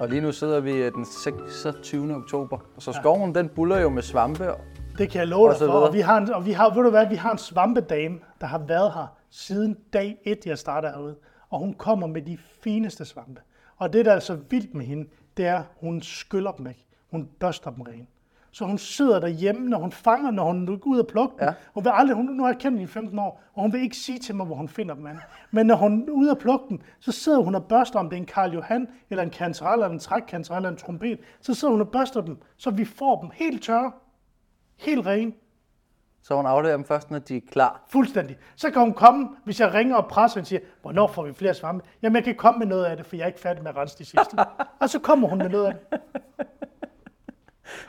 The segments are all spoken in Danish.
Og lige nu sidder vi øh, den 26. oktober, så skoven den buller jo med svampe. Det kan jeg love Og dig for. Og vi har, en, og vi har, ved du hvad, vi har en svampedame, der har været her siden dag 1, jeg starter herude. Og hun kommer med de fineste svampe. Og det, der er så vildt med hende, det er, hun skyller dem ikke. Hun børster dem ren. Så hun sidder derhjemme, når hun fanger, når hun går ud og plukker dem. Ja. Hun vil aldrig, hun, nu har jeg kendt hende i 15 år, og hun vil ikke sige til mig, hvor hun finder dem. henne. Men når hun er ude og plukke dem, så sidder hun og børster, om det er en Karl Johan, eller en kantarel, eller en trækkantarel, eller en trompet. Så sidder hun og børster dem, så vi får dem helt tørre, helt rene. Så hun afleverer dem først, når de er klar. Fuldstændig. Så kan hun komme, hvis jeg ringer og presser og siger, hvornår får vi flere svampe? Jamen, jeg kan komme med noget af det, for jeg er ikke færdig med at rense de sidste. og så kommer hun med noget af det.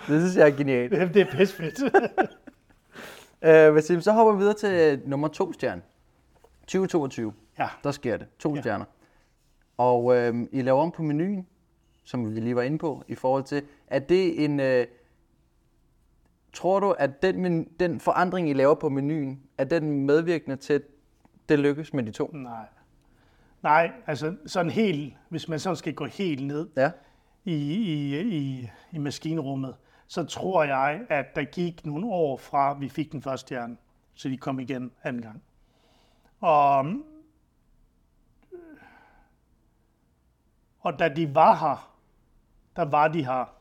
Det synes jeg er genialt. Det er pissefedt. Øh, Vasim, så hopper vi videre til nummer to stjerne. 2022. ja. Der sker det. To Ja. stjerner. Og øh, I laver om på menuen, som vi lige var inde på, i forhold til, er det en... Øh, tror du, at den, men, den forandring, I laver på menuen, er den medvirkende til, at det lykkes med de to? Nej. Nej, altså sådan helt, hvis man sådan skal gå helt ned Ja. I, i, i, i maskinrummet, så tror jeg, at der gik nogle år fra, vi fik den første stjerne, så de kom igen anden gang. Og, og da de var her, der var de her,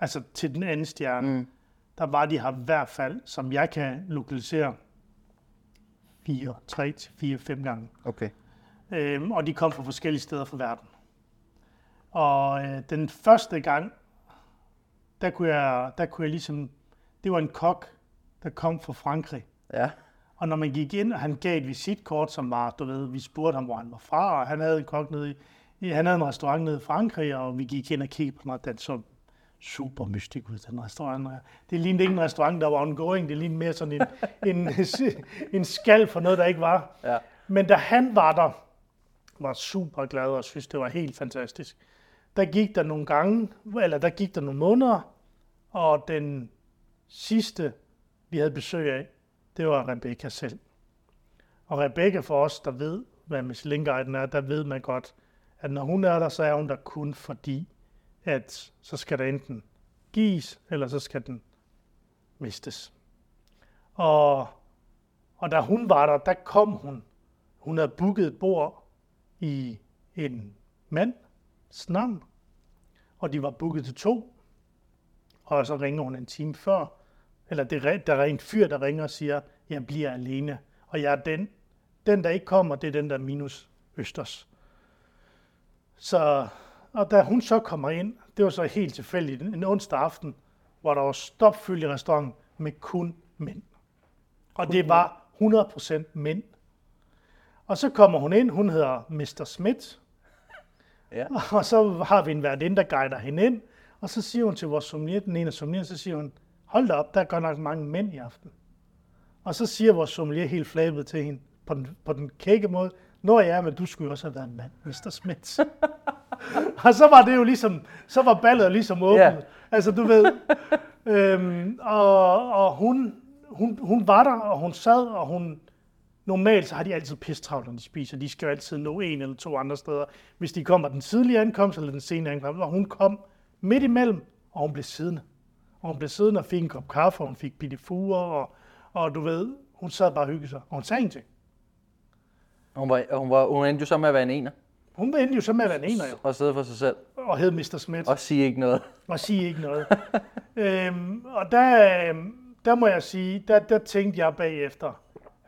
altså til den anden stjerne, mm. der var de her i hvert fald, som jeg kan lokalisere, fire, tre til fire, fem gange. Okay. Øhm, og de kom fra forskellige steder fra verden. Og øh, den første gang, der kunne, jeg, der kunne jeg ligesom, det var en kok, der kom fra Frankrig. Ja. Og når man gik ind, og han gav et visitkort, som var, du ved, vi spurgte ham, hvor han var fra, og han havde en kok nede i, han havde en restaurant nede i Frankrig, og vi gik ind og kiggede på den, og den så super mystisk ud, den restaurant. Det lignede ikke en restaurant, der var ongoing, det lignede mere sådan en, en, en skal for noget, der ikke var. Ja. Men da han var der, var super glad og synes, det var helt fantastisk. Der gik der nogle gange, eller der gik der nogle måneder, og den sidste, vi havde besøg af, det var Rebecca selv. Og Rebecca for os, der ved, hvad Michelin-guiden er, der ved man godt, at når hun er der, så er hun der kun fordi, at så skal der enten gives, eller så skal den mistes. Og, og da hun var der, der kom hun. Hun havde booket et bord i en mand, navn, og de var booket til to. Og så ringer hun en time før, eller det, er- der er en fyr, der ringer og siger, jeg bliver alene, og jeg er den. Den, der ikke kommer, det er den, der minus Østers. Så, og da hun så kommer ind, det var så helt tilfældigt, en onsdag aften, hvor der var stopfyldt i restauranten med kun mænd. Og det var 100% mænd. Og så kommer hun ind, hun hedder Mr. Smith, Ja. og så har vi en værtinde, der guider hende ind, og så siger hun til vores sommelier, den ene sommelier, så siger hun, hold da op, der er godt nok mange mænd i aften. Og så siger vores sommelier helt flabet til hende, på den, på den kække måde, Nå ja, men du skulle også have været en mand, Mr. Smith. og så var det jo ligesom, så var ballet jo ligesom åbnet. Ja. Altså, du ved. øhm, og og hun, hun, hun var der, og hun sad, og hun... Normalt så har de altid pisse travlt, når de spiser. De skal jo altid nå en eller to andre steder. Hvis de kommer den tidlige ankomst eller den sene ankomst. Og hun kom midt imellem, og hun blev siddende. Og hun blev siddende og fik en kop kaffe, og hun fik pittifuer, og, og du ved, hun sad bare og hyggede sig. Og hun sagde ingenting. Hun, var, hun, var, hun endte jo så med at være en ener, Hun endte jo så med at være en ener, jo, og sidde for sig selv, og hed Mr. Smith. og sige ikke noget. og sige ikke noget. øhm, og der, øhm, der må jeg sige, der, der tænkte jeg bagefter,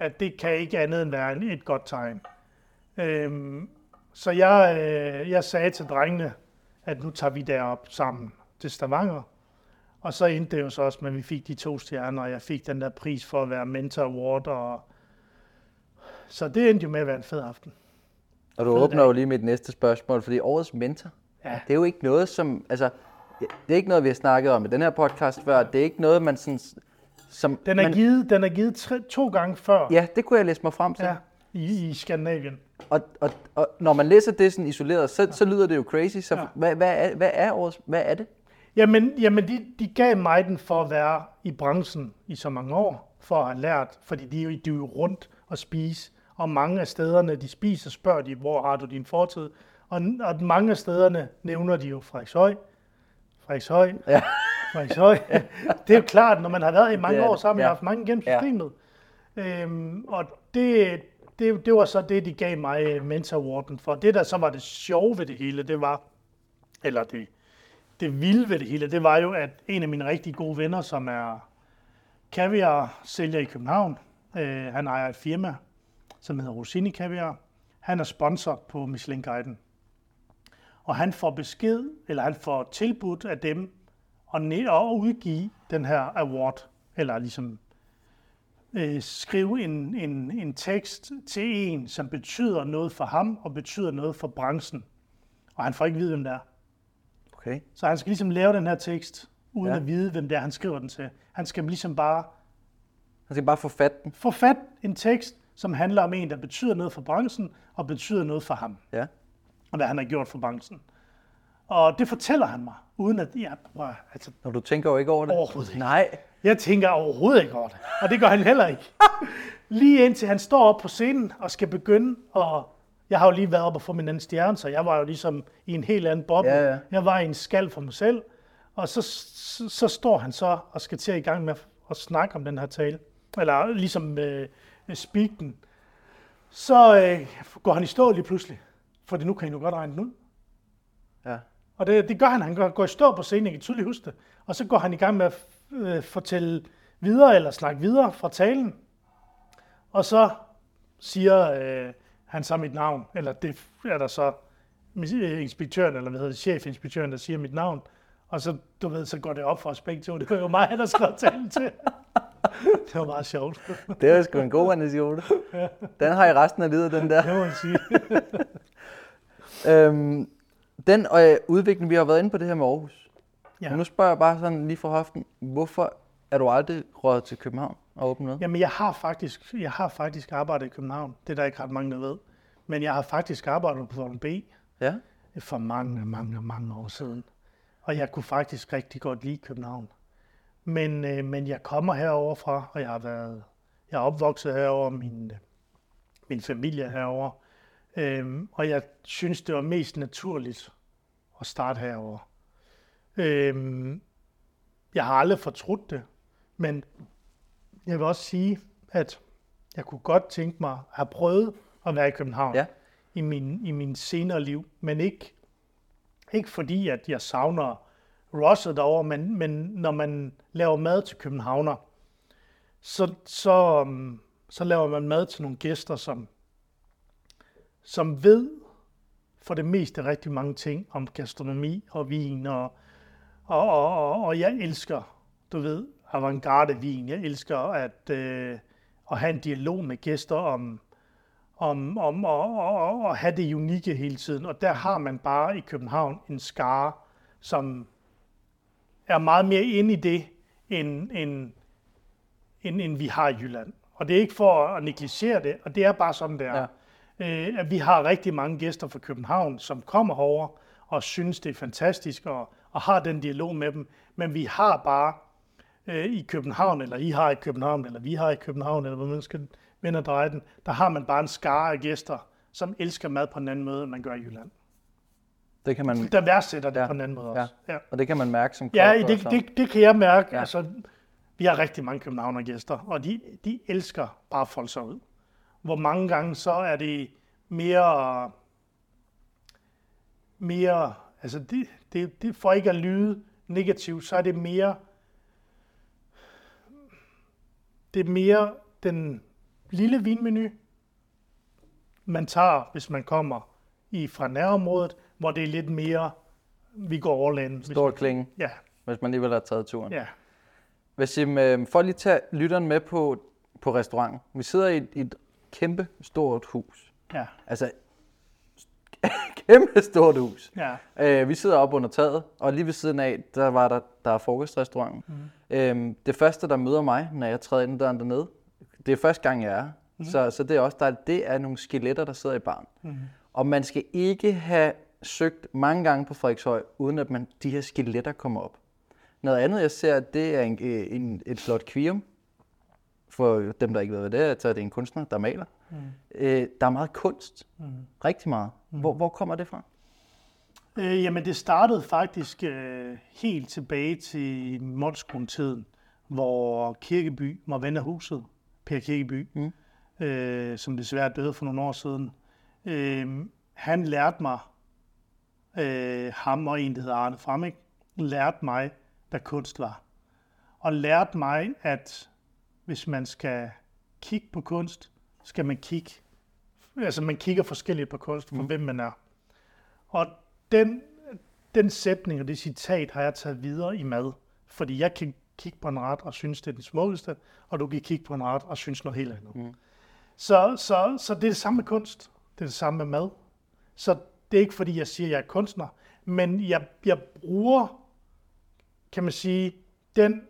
at det kan ikke andet end være en- et godt tegn. Øhm, så jeg, øh, jeg sagde til drengene, at nu tager vi derop sammen til Stavanger. Og så endte det jo så også, men vi fik de to stjerner, og jeg fik den der pris for at være mentor award. Og... Så det endte jo med at være en fed aften. Og du Fed åbner dag. jo lige mit næste spørgsmål, fordi årets mentor, Ja. det er jo ikke noget, som, altså, det er ikke noget, vi har snakket om i den her podcast før. Det er ikke noget, man sådan, som... Den er man, givet, den er givet tre, to gange før Ja, det kunne jeg læse mig frem til. ja, i, i Skandinavien. Og, og, og, når man læser det sådan isoleret, så, så lyder det jo crazy. Så Ja. hvad, hvad, er, hvad er årets, hvad er det? Jamen, jamen de, de gav mig den for at være i branchen i så mange år, for at have lært, fordi de, jo- de er jo rundt og spise, og mange af stederne, de spiser, spørger de, hvor har du din fortid, Og, og mange af stederne nævner de jo Frederikshøj, Frederikshøj, Ja. Frederikshøj. det er jo klart, når man har været i mange Det år sammen, ja. Ja. har haft mange gennem Ja. systemet. Øhm, og det, det, det var så det, de gav mig øh, Mentor Awarden for. Det, der så var det sjove ved det hele, det var, eller det, det vilde ved det hele, det var jo, at en af mine rigtig gode venner, som er kaviar sælger i København, øh, han ejer et firma, som hedder Rosini Kaviar. Han er sponsor på Michelin-guiden. Og han får besked, eller han får tilbudt af dem at, ne- at udgive den her award, eller ligesom øh, skrive en, en, en tekst til en, som betyder noget for ham, og betyder noget for branchen. Og han får ikke vide, hvem det er. Okay. Så han skal ligesom lave den her tekst, uden Ja. at vide, hvem det er, han skriver den til. Han skal ligesom bare Han skal bare få fat den. få fat en tekst, som handler om en, der betyder noget for branchen, og betyder noget for ham, Ja. og hvad han har gjort for branchen. Og det fortæller han mig, uden at jeg, prøv, altså, Når du tænker jo ikke over det. Overhovedet ikke. Nej. jeg tænker overhovedet ikke over det. Og det gør han heller ikke. Lige indtil han står op på scenen og skal begynde, og jeg har jo lige været oppe og få min anden stjerne, så jeg var jo ligesom i en helt anden boble. Ja, ja. Jeg var i en skal for mig selv, og så, så, så står han så og skal til at i gang med at, snakke om den her tale, eller ligesom øh, speak den. Så øh, går han i stå lige pludselig, for nu kan I nu godt regne den ud. Ja. Og det, det gør han. Han går, går i stå på scenen, jeg kan tydeligt huske det. Og så går han i gang med at øh, fortælle videre, eller snakke videre fra talen. Og så siger øh, han så mit navn, eller det er der så øh, inspektøren, eller hvad hedder det, chefinspektøren, der siger mit navn. Og så, du ved, så går det op for os begge to. Det var jo mig, der skrev talen til. det var meget sjovt. Det er sgu en god anekdote. Den har I resten af livet, den der. Det må man sige. Øhm, den øh, udvikling, vi har været inde på det her med Aarhus. Ja. Nu spørger jeg bare sådan lige fra hoften, hvorfor er du aldrig røget til København og åbnet noget? Jamen, jeg har faktisk, jeg har faktisk arbejdet i København. Det er der ikke ret mange, der ved. Men jeg har faktisk arbejdet på Volden B Ja. for mange, mange, mange år siden. Og jeg kunne faktisk rigtig godt lide København. Men, øh, men jeg kommer herover fra, og jeg har været, jeg er opvokset herover, min, øh, min familie er herover. Øhm, og jeg synes, det var mest naturligt at starte herover. Øhm, jeg har aldrig fortrudt det, men jeg vil også sige, at jeg kunne godt tænke mig at have prøvet at være i København Ja. i, min, i min senere liv, men ikke, ikke fordi, at jeg savner Rosset derovre, men, men når man laver mad til københavner, så, så, um, så laver man mad til nogle gæster, som, som ved for det meste rigtig mange ting om gastronomi og vin, og, og, og, og, og jeg elsker, du ved, avantgarde vin. Jeg elsker at, øh, at have en dialog med gæster om, om, om at, at, at have det unikke hele tiden. Og der har man bare i København en skare, som er meget mere inde i det, end, end, end, end vi har i Jylland. Og det er ikke for at negligere det, og det er bare sådan, det er. Ja. Øh, at vi har rigtig mange gæster fra København, som kommer herover og synes, det er fantastisk, og, og har den dialog med dem. Men vi har bare øh, i København, eller I har i København, eller vi har i København, eller hvad man skal vende og dreje den, der har man bare en skare af gæster, som elsker mad på en anden måde, end man gør i Jylland. Det kan man, Der værdsætter det ja. Ja. på en anden måde også. Ja. og det kan man mærke som Ja, kok det, også. det, det kan jeg mærke. Ja. Ja. Altså, vi har rigtig mange københavner gæster, og de, de elsker bare folde sig ud. Hvor mange gange så er det mere, mere altså det, det, det for ikke at lyde negativt, så er det mere, det er mere den lille vinmenu, man tager, hvis man kommer i fra nærområdet, hvor det er lidt mere, vi går all in. hvis Stor man- klinge, Ja, hvis man alligevel har taget turen. ja. Hvis øh, for lige tage lytteren med på, på restauranten. Vi sidder i et, i et kæmpe stort hus. Ja, Altså, kæmpe stort hus. ja, Øh, vi sidder op under taget, og lige ved siden af, der var der, der er frokostrestauranten. Mm. Øhm, det første, der møder mig, når jeg træder ind døren dernede, det er første gang, jeg er. Mm. Så, så det er også, der, det er nogle skeletter, der sidder i baren. Mm. Og man skal ikke have søgt mange gange på Frederikshøj, uden at man, de her skeletter kommer op. Noget andet, jeg ser, det er en, en, et flot kvium. For dem, der ikke ved, hvad det er, så er det en kunstner, der maler. Mm. Øh, der er meget kunst. Mm. Rigtig meget. Mm. Hvor, hvor kommer det fra? Øh, jamen, det startede faktisk øh, helt tilbage til Målskron-tiden, hvor Kirkeby var ven af huset, Per Kirkeby, mm. øh, som desværre døde for nogle år siden. Øh, han lærte mig, øh, ham og en, der hedder Arne Fremik, lærte mig, hvad kunst var. Og lærte mig, at hvis man skal kigge på kunst, skal man kigge, altså man kigger forskelligt på kunst, for mm. hvem man er. Og den, den sætning og det citat har jeg taget videre i mad, fordi jeg kan kigge på en ret og synes, det er den smukkeste, og du kan kigge på en ret og synes noget helt andet. Mm. Så, så, så det er det samme med kunst. Det er det samme med mad. Så det er ikke fordi, jeg siger, at jeg er kunstner, men jeg, jeg bruger, kan man sige, den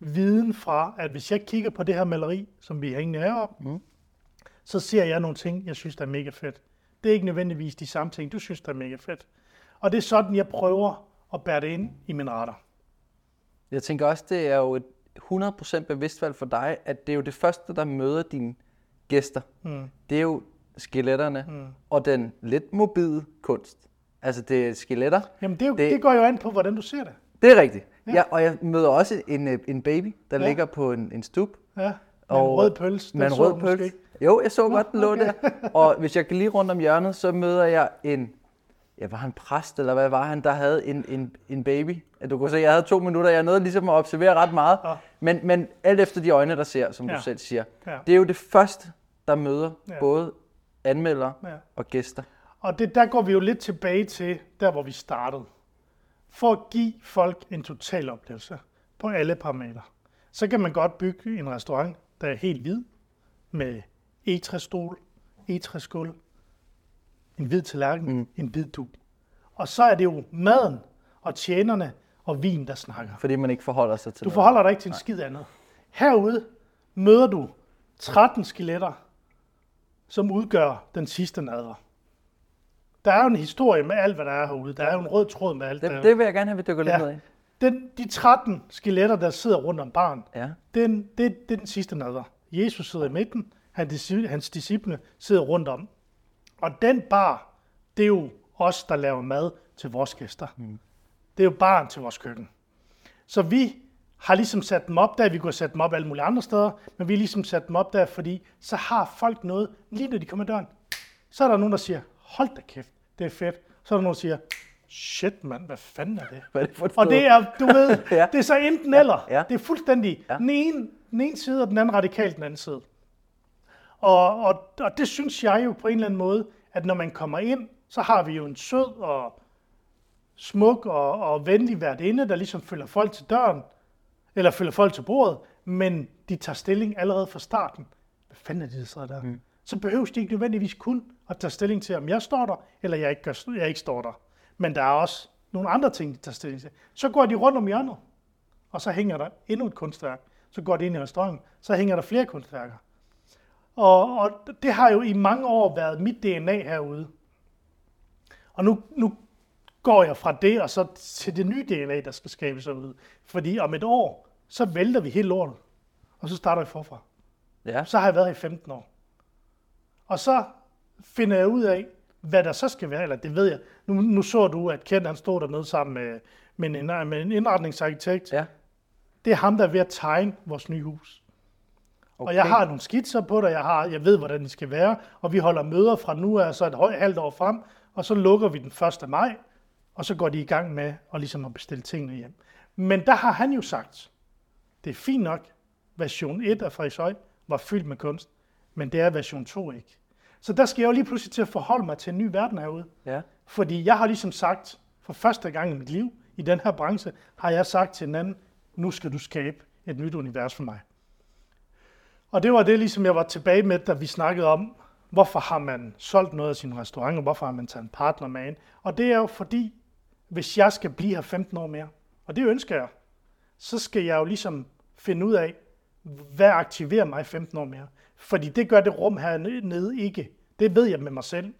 viden fra, at hvis jeg kigger på det her maleri, som vi hængende er op, mm. så ser jeg nogle ting, jeg synes, der er mega fedt. Det er ikke nødvendigvis de samme ting, du synes, der er mega fedt. Og det er sådan, jeg prøver at bære det ind i min retter. Jeg tænker også, det er jo et 100% bevidst valg for dig, at det er jo det første, der møder dine gæster. Mm. Det er jo skeletterne mm. og den lidt mobile kunst. Altså det er skeletter. Jamen det, er jo, det, det går jo an på, hvordan du ser det. Det er rigtigt. Ja. ja og jeg møder også en, øh, en baby, der ja. ligger på en, en stup. Ja, med og, en rød pølse. Med en rød pølse. Jo, jeg så Nå, godt, den lå okay. der. Og hvis jeg kan lige rundt om hjørnet, så møder jeg en, ja, var han præst, eller hvad var han, der havde en, en, en baby. Du kunne se, jeg havde to minutter, jeg nåede ligesom at observere ret meget. Ja. Men, men alt efter de øjne, der ser, som ja. du selv siger. Ja. Det er jo det første, der møder ja. både anmeldere ja. og gæster. Og det, der går vi jo lidt tilbage til, der hvor vi startede. For at give folk en total oplevelse på alle parametre. Så kan man godt bygge en restaurant, der er helt hvid, med egetræsstol, egetræsgulv, en hvid tallerken, mm. en hvid dug. Og så er det jo maden og tjenerne og vin, der snakker. Fordi man ikke forholder sig til Du forholder dig ikke til en skid andet. Herude møder du 13 skeletter, som udgør den sidste nadver. Der er jo en historie med alt, hvad der er herude. Der er jo en rød tråd med alt. Det, det vil jeg gerne have, vi dykker lidt ja. ned i. Den, de 13 skeletter, der sidder rundt om barn, ja. den, det, det er den sidste nadver. Jesus sidder i midten, hans disciple sidder rundt om. Og den bar, det er jo os, der laver mad til vores gæster. Mm. Det er jo barn til vores køkken. Så vi har ligesom sat dem op der, vi kunne have sat dem op alle mulige andre steder, men vi har ligesom sat dem op der, fordi så har folk noget, lige når de kommer i døren. Så er der nogen, der siger, hold da kæft, det er fedt. Så er der nogen, der siger, shit mand, hvad fanden er det? Hvad er det for og det er, du ved, ja. det er så enten ja. eller. Ja. Det er fuldstændig ja. den, ene, den ene side, og den anden radikalt den anden side. Og, og, og det synes jeg jo på en eller anden måde, at når man kommer ind, så har vi jo en sød og smuk og, og venlig værtinde, der ligesom følger folk til døren, eller følger folk til bordet, men de tager stilling allerede fra starten. Hvad fanden er det, der sidder der? Mm. Så behøves de ikke nødvendigvis kun at tage stilling til, om jeg står der, eller jeg ikke, gør, jeg ikke står der. Men der er også nogle andre ting, de tager stilling til. Så går de rundt om hjørnet, og så hænger der endnu et kunstværk. Så går de ind i restauranten, så hænger der flere kunstværker. Og, og det har jo i mange år været mit DNA herude. Og nu, nu går jeg fra det og så til det nye DNA, der skal skabes ud. Fordi om et år, så vælter vi helt lortet. Og så starter vi forfra. Ja. Så har jeg været her i 15 år. Og så finder jeg ud af, hvad der så skal være, eller det ved jeg. Nu, nu så du, at Kent han stod dernede sammen med, med, en, med en indretningsarkitekt. Ja. Det er ham, der er ved at tegne vores nye hus. Okay. Og jeg har nogle skitser på det, jeg, har, jeg ved, hvordan de skal være, og vi holder møder fra nu af så et højt halvt år frem, og så lukker vi den 1. maj, og så går de i gang med at, ligesom at bestille tingene hjem. Men der har han jo sagt, det er fint nok, version 1 af Frederiksøj var fyldt med kunst, men det er version 2 ikke. Så der skal jeg jo lige pludselig til at forholde mig til en ny verden herude. Ja. Fordi jeg har ligesom sagt, for første gang i mit liv, i den her branche, har jeg sagt til en anden, nu skal du skabe et nyt univers for mig. Og det var det, ligesom jeg var tilbage med, da vi snakkede om, hvorfor har man solgt noget af sin restaurant, og hvorfor har man taget en partner med ind. Og det er jo fordi, hvis jeg skal blive her 15 år mere, og det ønsker jeg, så skal jeg jo ligesom finde ud af, hvad aktiverer mig 15 år mere. Fordi det gør det rum her nede ikke. Det ved jeg med mig selv.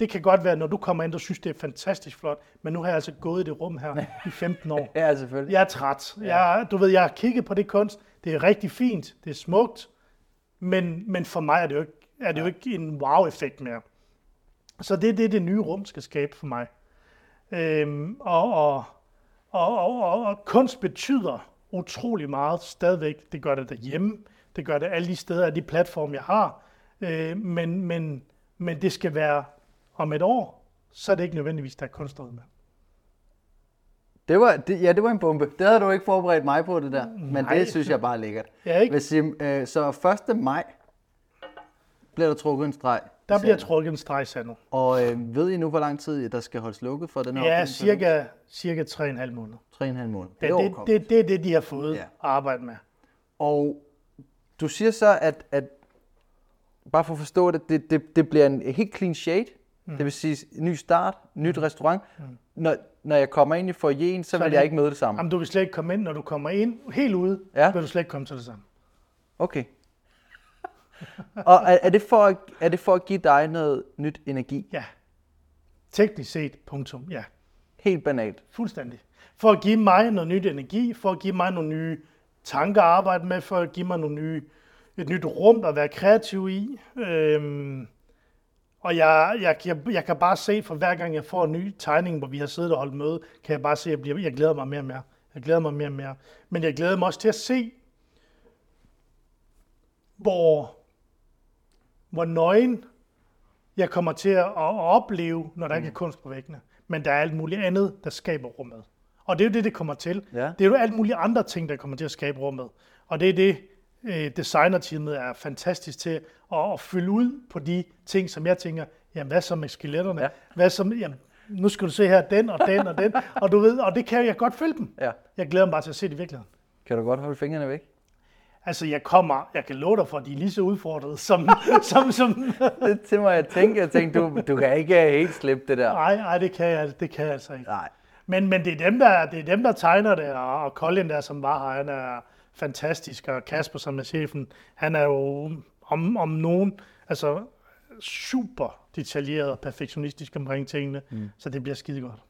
Det kan godt være, når du kommer ind og synes, det er fantastisk flot, men nu har jeg altså gået i det rum her i 15 år. ja, selvfølgelig. Jeg er træt. Ja. Jeg, du ved, jeg har kigget på det kunst. Det er rigtig fint. Det er smukt. Men, men for mig er det jo ikke, er det jo ikke en wow-effekt mere. Så det er det, det nye rum skal skabe for mig. Øhm, og, og, og, og, og, og kunst betyder utrolig meget stadigvæk. Det gør det derhjemme, det gør det alle de steder, alle de platforme, jeg har. Øh, men, men, men det skal være om et år, så er det ikke nødvendigvis, der er kunst derude med. Det var, det, ja, det var en bombe. Det havde du ikke forberedt mig på, det der. Men Nej. det synes jeg bare er lækkert. Ja, ikke? Sige, øh, så 1. maj bliver der trukket en streg. Der bliver trukket en streg i sandet. Og øh, ved I nu, hvor lang tid der skal holdes lukket for den her Ja, cirka, cirka 3,5 måneder. 3,5 måneder. Det, er det, overkommet. det, det er det, de har fået Ja. ja. at arbejde med. Og du siger så, at, at bare for at forstå det, det, det, det bliver en helt clean shade. Mm. Det vil sige ny start, nyt restaurant. Mm. Når, når jeg kommer ind i foyeren, så, så vil det- jeg ikke møde det samme. Jamen, du vil slet ikke komme ind, når du kommer ind helt ude, Ja. ja. vil du slet ikke komme til det samme. Okay. Og er, er, det for, at- er det for at give dig noget nyt energi? Ja. Teknisk set, punktum, ja. Helt banalt. Fuldstændig. For at give mig noget nyt energi, for at give mig nogle nye tanker at arbejde med, for at give mig nogle nye, et nyt rum at være kreativ i. Øhm, og jeg, jeg, jeg, jeg kan bare se, for hver gang jeg får en ny tegning, hvor vi har siddet og holdt møde, kan jeg bare se, at jeg, bliver, jeg glæder mig mere og mere. Jeg glæder mig mere og mere. Men jeg glæder mig også til at se, hvor, hvor nøgen jeg kommer til at, at opleve, når der ikke er kunst på væggene. Men der er alt muligt andet, der skaber rummet. Og det er jo det, det kommer til. Ja. Det er jo alt mulige andre ting, der kommer til at skabe rummet. Og det er det, øh, designerteamet er fantastisk til at, at fylde ud på de ting, som jeg tænker, jamen hvad så med skeletterne? Ja. Hvad så med, jamen, nu skal du se her, den og den og den. og du ved, og det kan jeg godt følge dem. Ja. Jeg glæder mig bare til at se det i virkeligheden. Kan du godt holde fingrene væk? Altså, jeg kommer, jeg kan love dig for, at de er lige så udfordret, som, som, som, Det til mig at tænke. Jeg tænkte, du, du kan ikke helt slippe det der. nej, nej, det kan jeg, det kan jeg altså ikke. Nej. Men, men det, er dem, der, det er dem, der tegner det, og, og Colin der, som var her, han er fantastisk, og Kasper, som er chefen, han er jo om, om nogen, altså super detaljeret og perfektionistisk omkring tingene, mm. så det bliver skide godt.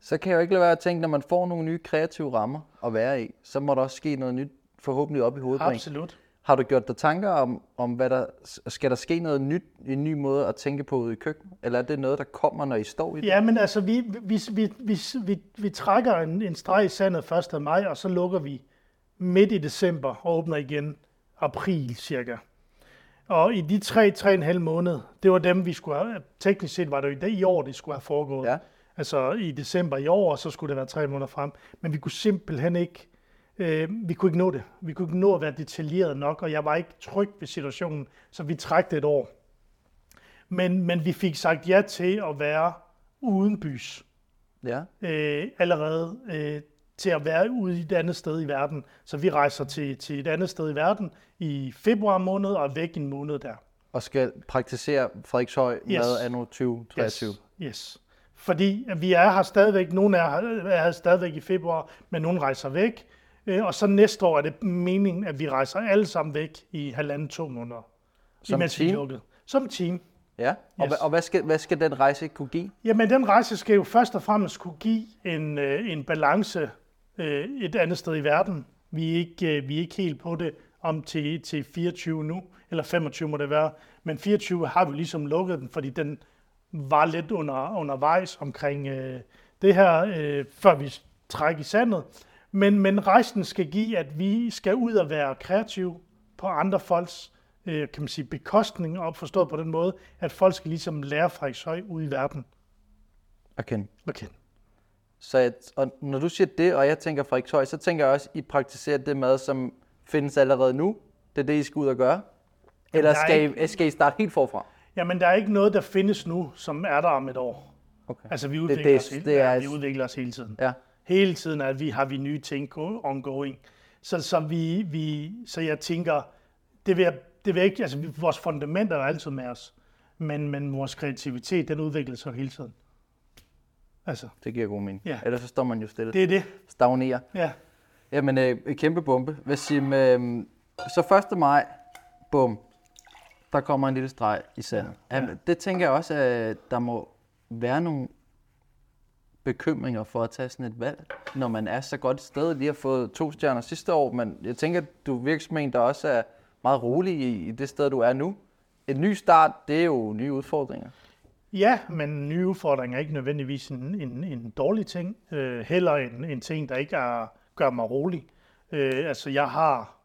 Så kan jeg jo ikke lade være at tænke, når man får nogle nye kreative rammer at være i, så må der også ske noget nyt, forhåbentlig op i hovedet. Absolut. Har du gjort dig tanker om, om hvad der, skal der ske noget nyt, en ny måde at tænke på ude i køkkenet? Eller er det noget, der kommer, når I står i det? Ja, men altså, vi, vi, vi, vi, vi, vi trækker en, en streg i sandet 1. maj, og så lukker vi midt i december og åbner igen april cirka. Og i de tre, tre og en halv måned, det var dem, vi skulle have, teknisk set var det jo i, det, i år, det skulle have foregået. Ja. Altså i december i år, og så skulle det være tre måneder frem. Men vi kunne simpelthen ikke, øh, vi kunne ikke nå det. Vi kunne ikke nå at være detaljeret nok, og jeg var ikke tryg ved situationen, så vi trækte et år. Men, men vi fik sagt ja til at være uden bys ja. øh, allerede øh, til at være ude i et andet sted i verden. Så vi rejser til, til et andet sted i verden i februar måned og er væk en måned der. Og skal praktisere Frederikshøj yes. Med anno 2023. Yes. yes. Fordi vi er her stadigvæk, nogle er er her stadigvæk i februar, men nogle rejser væk. Øh, og så næste år er det meningen, at vi rejser alle sammen væk i halvanden to måneder. Som imens vi team? lukket. Som team. Ja. Og, Yes. og hvad, skal, hvad skal den rejse kunne give? Jamen, den rejse skal jo først og fremmest kunne give en, øh, en balance øh, et andet sted i verden. Vi er ikke, vi er ikke helt på det om til, til 24 nu, eller 25 må det være. Men 24 har vi ligesom lukket den, fordi den var lidt under, undervejs omkring øh, det her, øh, før vi trækker i sandet. Men, men rejsen skal give, at vi skal ud og være kreative på andre folks øh, kan man sige, bekostning, og forstået på den måde, at folk skal ligesom lære Frederikshøj ud i verden at kende. at kende. Så jeg, og når du siger det, og jeg tænker Frederikshøj, så tænker jeg også, at I praktiserer det mad, som findes allerede nu. Det er det, I skal ud og gøre. Eller er skal, I, skal I starte helt forfra? Jamen, der er ikke noget, der findes nu, som er der om et år. Okay. Altså, vi Det- udvikler, det er- os, hele, det er- ja, vi udvikler os hele tiden. Ja. Hele tiden er vi, har vi nye ting go- ongoing. Så, så, vi, vi, så jeg tænker, det vil, jeg- det vil ikke, altså vores fundamenter er altid med os, men, men vores kreativitet, den udvikler sig hele tiden. Altså, Det giver god mening. Ja. Ellers så står man jo stille. det er det. Stagnerer. Ja. Jamen, øh, kæmpe bombe. Hvad siger øh, Så 1. maj, bum, der kommer en lille streg i sandet. Ja. Det tænker jeg også, at der må være nogle bekymringer for at tage sådan et valg, når man er så godt et sted. Lige har fået to stjerner sidste år, men jeg tænker, at du virker som en, der også er meget rolig i, i det sted, du er nu. En ny start, det er jo nye udfordringer. Ja, men nye udfordringer er ikke nødvendigvis en, en, en dårlig ting. Øh, heller en, en ting, der ikke er, gør mig rolig. Øh, altså, jeg har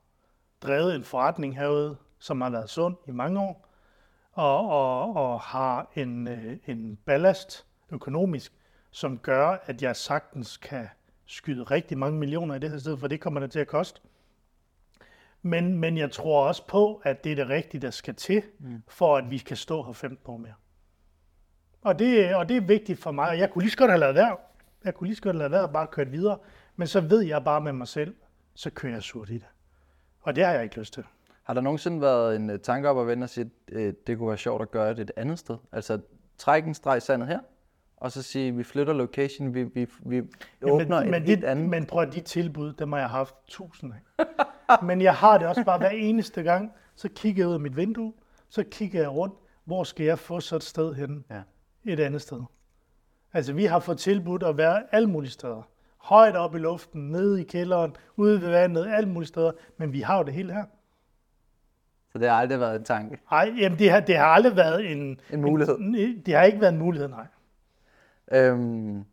drevet en forretning herude, som har været sund i mange år, og, og, og har en, øh, en ballast økonomisk, som gør, at jeg sagtens kan skyde rigtig mange millioner i det her sted, for det kommer det til at koste. Men, men jeg tror også på, at det er det rigtige, der skal til, mm. for at vi kan stå her 15 år mere. Og det, og det er vigtigt for mig, og jeg kunne lige så godt have lavet være. Jeg kunne lige så godt have lavet være og bare kørt videre. Men så ved jeg bare med mig selv, så kører jeg surt i det. Og det har jeg ikke lyst til. Har der nogensinde været en øh, tanke op at vende og sige, at øh, det kunne være sjovt at gøre det et andet sted? Altså trække en streg sandet her, og så sige, vi flytter location, vi, vi, vi åbner men, et men, de, andet. men prøv at de tilbud, dem har jeg haft tusind af. men jeg har det også bare hver eneste gang. Så kigger jeg ud af mit vindue, så kigger jeg rundt, hvor skal jeg få så et sted hen? Ja. Et andet sted. Altså vi har fået tilbudt at være alle mulige steder. Højt op i luften, nede i kælderen, ude ved vandet, alle mulige steder. Men vi har jo det hele her. Så det har aldrig været en tanke. Nej, jamen det har, det har aldrig været en... En mulighed. En, det har ikke været en mulighed, nej. Øhm,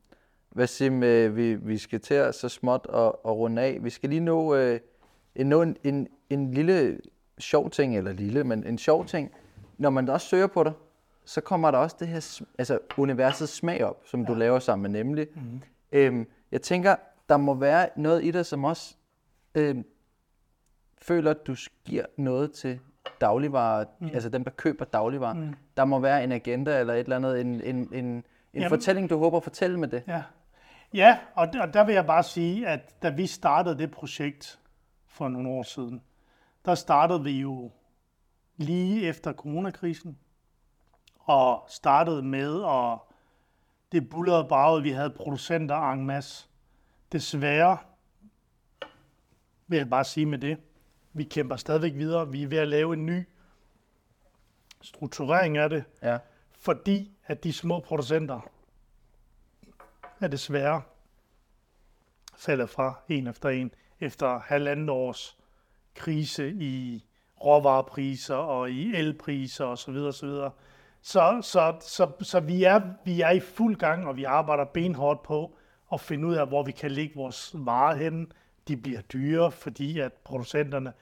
hvad siger med, vi, vi skal til at så småt og, og runde af. Vi skal lige nå, øh, en, nå en, en, en lille sjov ting, eller lille, men en sjov ting. Når man også søger på dig, så kommer der også det her, altså universets smag op, som ja. du laver sammen med nemlig. Mm-hmm. Øhm, jeg tænker, der må være noget i dig, som også øhm, føler, at du giver noget til dagligvarer, mm. altså dem, der køber dagligvarer. Mm. Der må være en agenda eller et eller andet, en, en, en Jamen- fortælling, du håber at fortælle med det. Ja, ja og, der, og der vil jeg bare sige, at da vi startede det projekt for nogle år siden, der startede vi jo lige efter coronakrisen, og startede med, at det bullerede bare, vi havde producenter en masse. Desværre vil jeg bare sige med det, vi kæmper stadigvæk videre. Vi er ved at lave en ny strukturering af det, Ja. fordi at de små producenter er desværre falder fra en efter en, efter halvanden års krise i råvarepriser og i elpriser osv. Så, videre, så, videre. så, så, så, så vi, er, vi er i fuld gang, og vi arbejder benhårdt på at finde ud af, hvor vi kan lægge vores varer hen. De bliver dyre, fordi at producenterne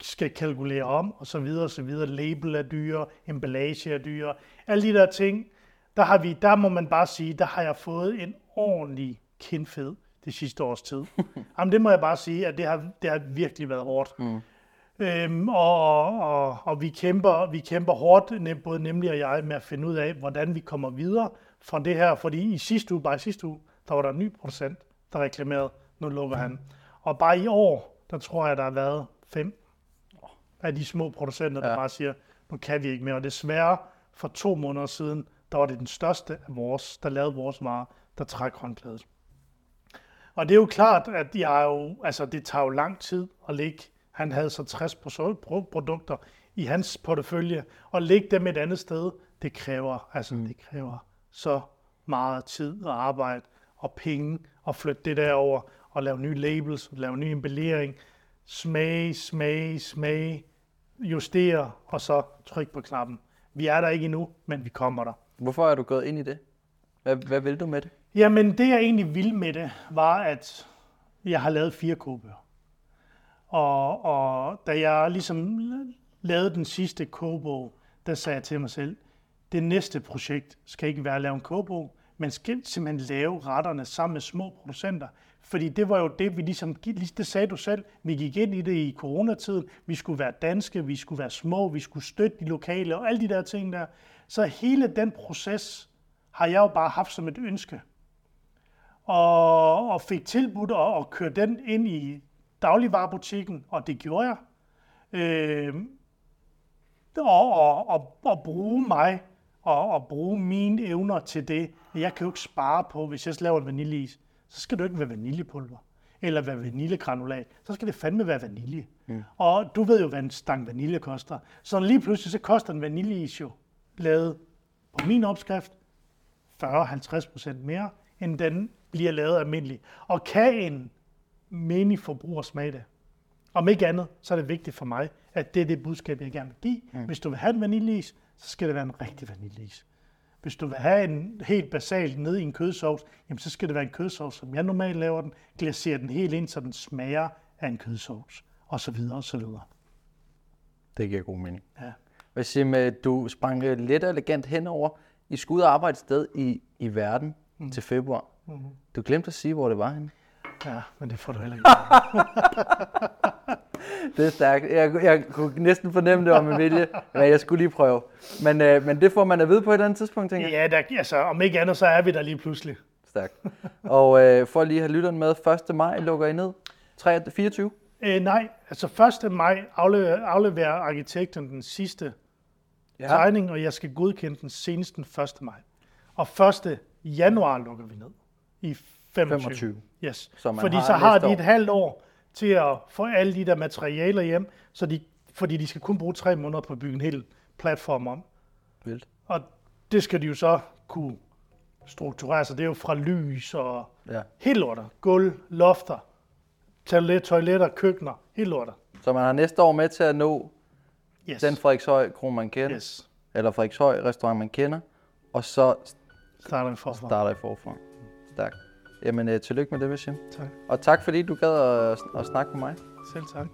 skal kalkulere om, og så videre, og så videre. Label er dyre, emballage er dyre. Alle de der ting, der, har vi, der må man bare sige, der har jeg fået en ordentlig kindfed det sidste års tid. Jamen det må jeg bare sige, at det har, det har virkelig været hårdt. Mm. Øhm, og, og, og vi kæmper, vi kæmper hårdt, både nemlig og jeg, med at finde ud af, hvordan vi kommer videre fra det her. Fordi i sidste uge, bare i sidste uge, der var der en ny producent, der reklamerede, nu lukker han. Og bare i år, der tror jeg, der har været fem af de små producenter, der Ja. bare siger, nu kan vi ikke mere. Og desværre, for to måneder siden, der var det den største af vores, der lavede vores varer, der træk håndklædet. Og det er jo klart, at jeg er jo, altså det tager jo lang tid at lægge, han havde så 60 pro- pro- produkter i hans portefølje, og lægge dem et andet sted, det kræver, altså mm. det kræver så meget tid og arbejde og penge og flytte det derover og lave nye labels, lave ny emballering, smage, smage, smage, justere og så tryk på knappen. Vi er der ikke endnu, men vi kommer der. Hvorfor er du gået ind i det? Hvad, hvad vil du med det? Jamen, det jeg egentlig ville med det, var, at jeg har lavet fire kogebøger. Og, og da jeg ligesom lavede den sidste kogebog, der sagde jeg til mig selv, det næste projekt skal ikke være at lave en kogebog, men skal simpelthen lave retterne sammen med små producenter. Fordi det var jo det, vi ligesom, det sagde du selv, vi gik ind i det i coronatiden, vi skulle være danske, vi skulle være små, vi skulle støtte de lokale og alle de der ting der. Så hele den proces har jeg jo bare haft som et ønske og, og fik tilbudt at, at køre den ind i dagligvarerbutikken, og det gjorde jeg. Øh, og, og, og, og bruge mig og, og bruge mine evner til det. Jeg kan jo ikke spare på, hvis jeg laver en vaniljeis, så skal det jo ikke være vaniljepulver eller være vaniljegranulat. Så skal det fandme være vanilje. Mm. Og du ved jo, hvad en stang vanilje koster. Så lige pludselig så koster en vaniljeis jo lavet på min opskrift 40-50 procent mere, end den bliver lavet almindelig. Og kan en menig forbruger smage det? Om ikke andet, så er det vigtigt for mig, at det er det budskab, jeg gerne vil give. Mm. Hvis du vil have en vaniljeis, så skal det være en rigtig vaniljeis. Hvis du vil have en helt basalt ned i en kødsovs, jamen så skal det være en kødsovs, som jeg normalt laver den. Glaserer den helt ind, så den smager af en kødsovs. Og så videre, og så videre. Det giver god mening. Ja. Hvad siger med, du sprang let og elegant henover. I skulle ud og arbejde et sted i, i verden mm. til februar. Mm-hmm. Du glemte at sige, hvor det var henne. Ja, men det får du heller ikke. Det er stærkt. Jeg, jeg kunne næsten fornemme det om med vilje, men jeg skulle lige prøve. Men, øh, men det får man at vide på et eller andet tidspunkt, tænker jeg. ja, der, altså, om ikke andet, så er vi der lige pludselig. Stærkt. Og øh, for lige at have lytteren med, 1. maj lukker I ned. 3, 24? Øh, nej, altså 1. maj afleverer, afleverer arkitekten den sidste ja. tegning, og jeg skal godkende den senest den 1. maj. Og 1. januar lukker vi ned i 25. 25. Yes. Så Fordi har så har de et halvt år til at få alle de der materialer hjem, så de, fordi de skal kun bruge tre måneder på at bygge en hel platform om. Vildt. Og det skal de jo så kunne strukturere sig. Det er jo fra lys og Ja. helt lortet. Gulv, lofter, toilet, toiletter, køkkener, helt lortet. Så man har næste år med til at nå Yes. den Frederikshøj kron, man kender. yes. Eller Frederikshøj restaurant, man kender. Og så Starter vi forfra. starter I forfra. Stærkt. Jamen, øh, tillykke med det, Vishim. Tak. Og tak fordi du gad at, at snakke med mig. Selv tak.